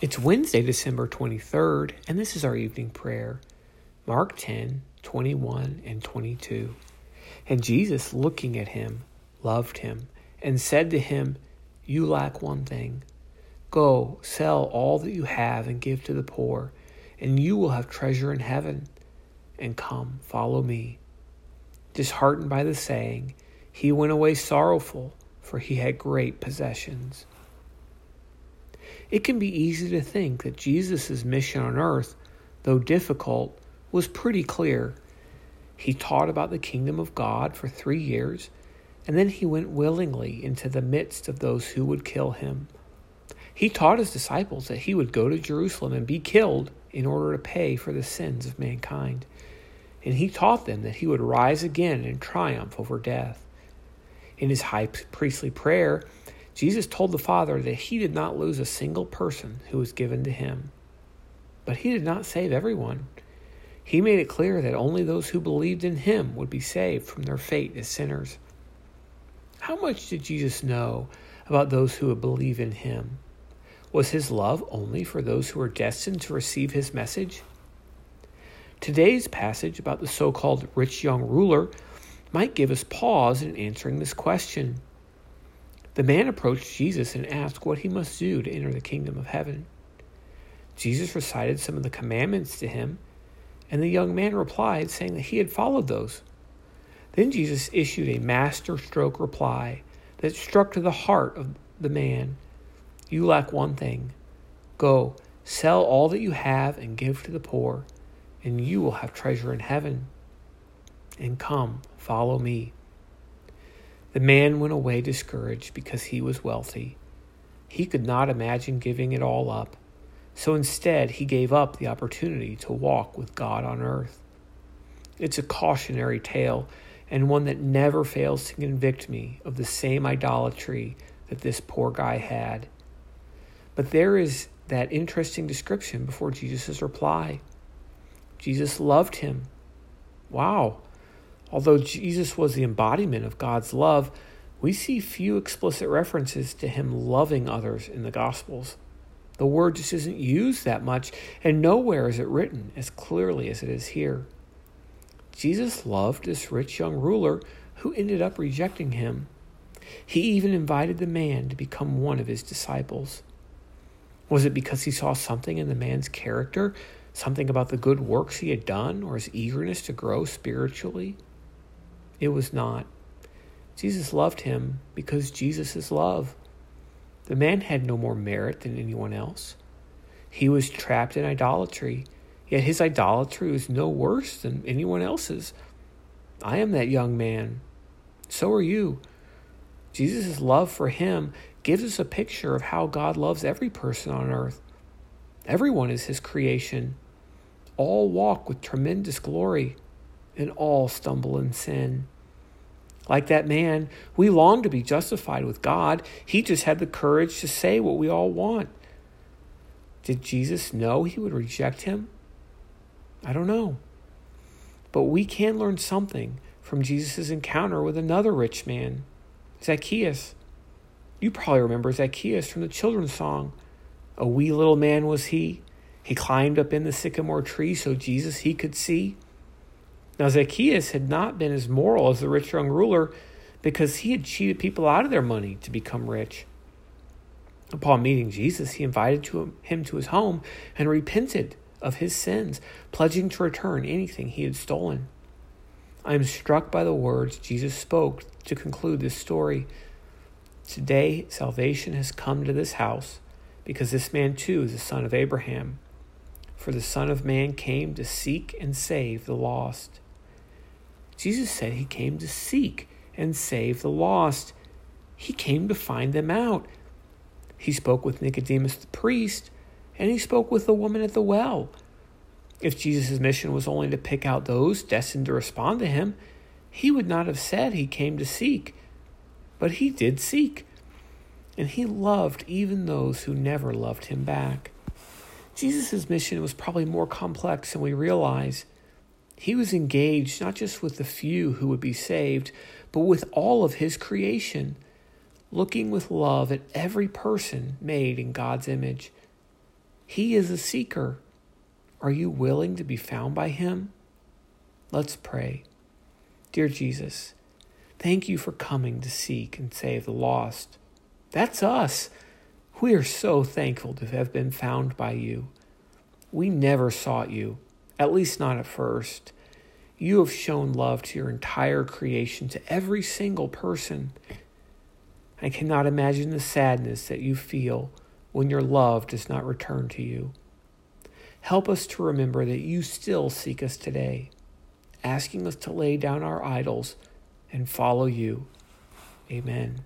It's Wednesday, December 23rd, and this is our evening prayer. Mark 10, 21 and 22. And Jesus, looking at him, loved him, and said to him, You lack one thing. Go, sell all that you have and give to the poor, and you will have treasure in heaven. And come, follow me. Disheartened by the saying, he went away sorrowful, for he had great possessions. It can be easy to think that Jesus' mission on earth, though difficult, was pretty clear. He taught about the kingdom of God for three years, and then he went willingly into the midst of those who would kill him. He taught his disciples that he would go to Jerusalem and be killed in order to pay for the sins of mankind. And he taught them that he would rise again in triumph over death. In his high priestly prayer, Jesus told the Father that he did not lose a single person who was given to him. But he did not save everyone. He made it clear that only those who believed in him would be saved from their fate as sinners. How much did Jesus know about those who would believe in him? Was his love only for those who were destined to receive his message? Today's passage about the so called rich young ruler might give us pause in answering this question. The man approached Jesus and asked what he must do to enter the kingdom of heaven. Jesus recited some of the commandments to him, and the young man replied, saying that he had followed those. Then Jesus issued a master stroke reply that struck to the heart of the man You lack one thing. Go, sell all that you have and give to the poor, and you will have treasure in heaven. And come, follow me. The man went away discouraged because he was wealthy. He could not imagine giving it all up, so instead he gave up the opportunity to walk with God on earth. It's a cautionary tale and one that never fails to convict me of the same idolatry that this poor guy had. But there is that interesting description before Jesus' reply. Jesus loved him. Wow, Although Jesus was the embodiment of God's love, we see few explicit references to him loving others in the Gospels. The word just isn't used that much, and nowhere is it written as clearly as it is here. Jesus loved this rich young ruler who ended up rejecting him. He even invited the man to become one of his disciples. Was it because he saw something in the man's character, something about the good works he had done, or his eagerness to grow spiritually? It was not. Jesus loved him because Jesus is love. The man had no more merit than anyone else. He was trapped in idolatry, yet his idolatry was no worse than anyone else's. I am that young man. So are you. Jesus' love for him gives us a picture of how God loves every person on earth. Everyone is his creation. All walk with tremendous glory and all stumble in sin. Like that man, we long to be justified with God. He just had the courage to say what we all want. Did Jesus know he would reject him? I don't know. But we can learn something from Jesus' encounter with another rich man, Zacchaeus. You probably remember Zacchaeus from the children's song. A wee little man was he. He climbed up in the sycamore tree so Jesus he could see. Now, Zacchaeus had not been as moral as the rich young ruler because he had cheated people out of their money to become rich. Upon meeting Jesus, he invited to him to his home and repented of his sins, pledging to return anything he had stolen. I am struck by the words Jesus spoke to conclude this story. Today, salvation has come to this house because this man too is a son of Abraham. For the Son of Man came to seek and save the lost. Jesus said he came to seek and save the lost. He came to find them out. He spoke with Nicodemus the priest, and he spoke with the woman at the well. If Jesus' mission was only to pick out those destined to respond to him, he would not have said he came to seek. But he did seek, and he loved even those who never loved him back. Jesus' mission was probably more complex than we realize. He was engaged not just with the few who would be saved, but with all of his creation, looking with love at every person made in God's image. He is a seeker. Are you willing to be found by him? Let's pray. Dear Jesus, thank you for coming to seek and save the lost. That's us. We are so thankful to have been found by you. We never sought you, at least not at first. You have shown love to your entire creation, to every single person. I cannot imagine the sadness that you feel when your love does not return to you. Help us to remember that you still seek us today, asking us to lay down our idols and follow you. Amen.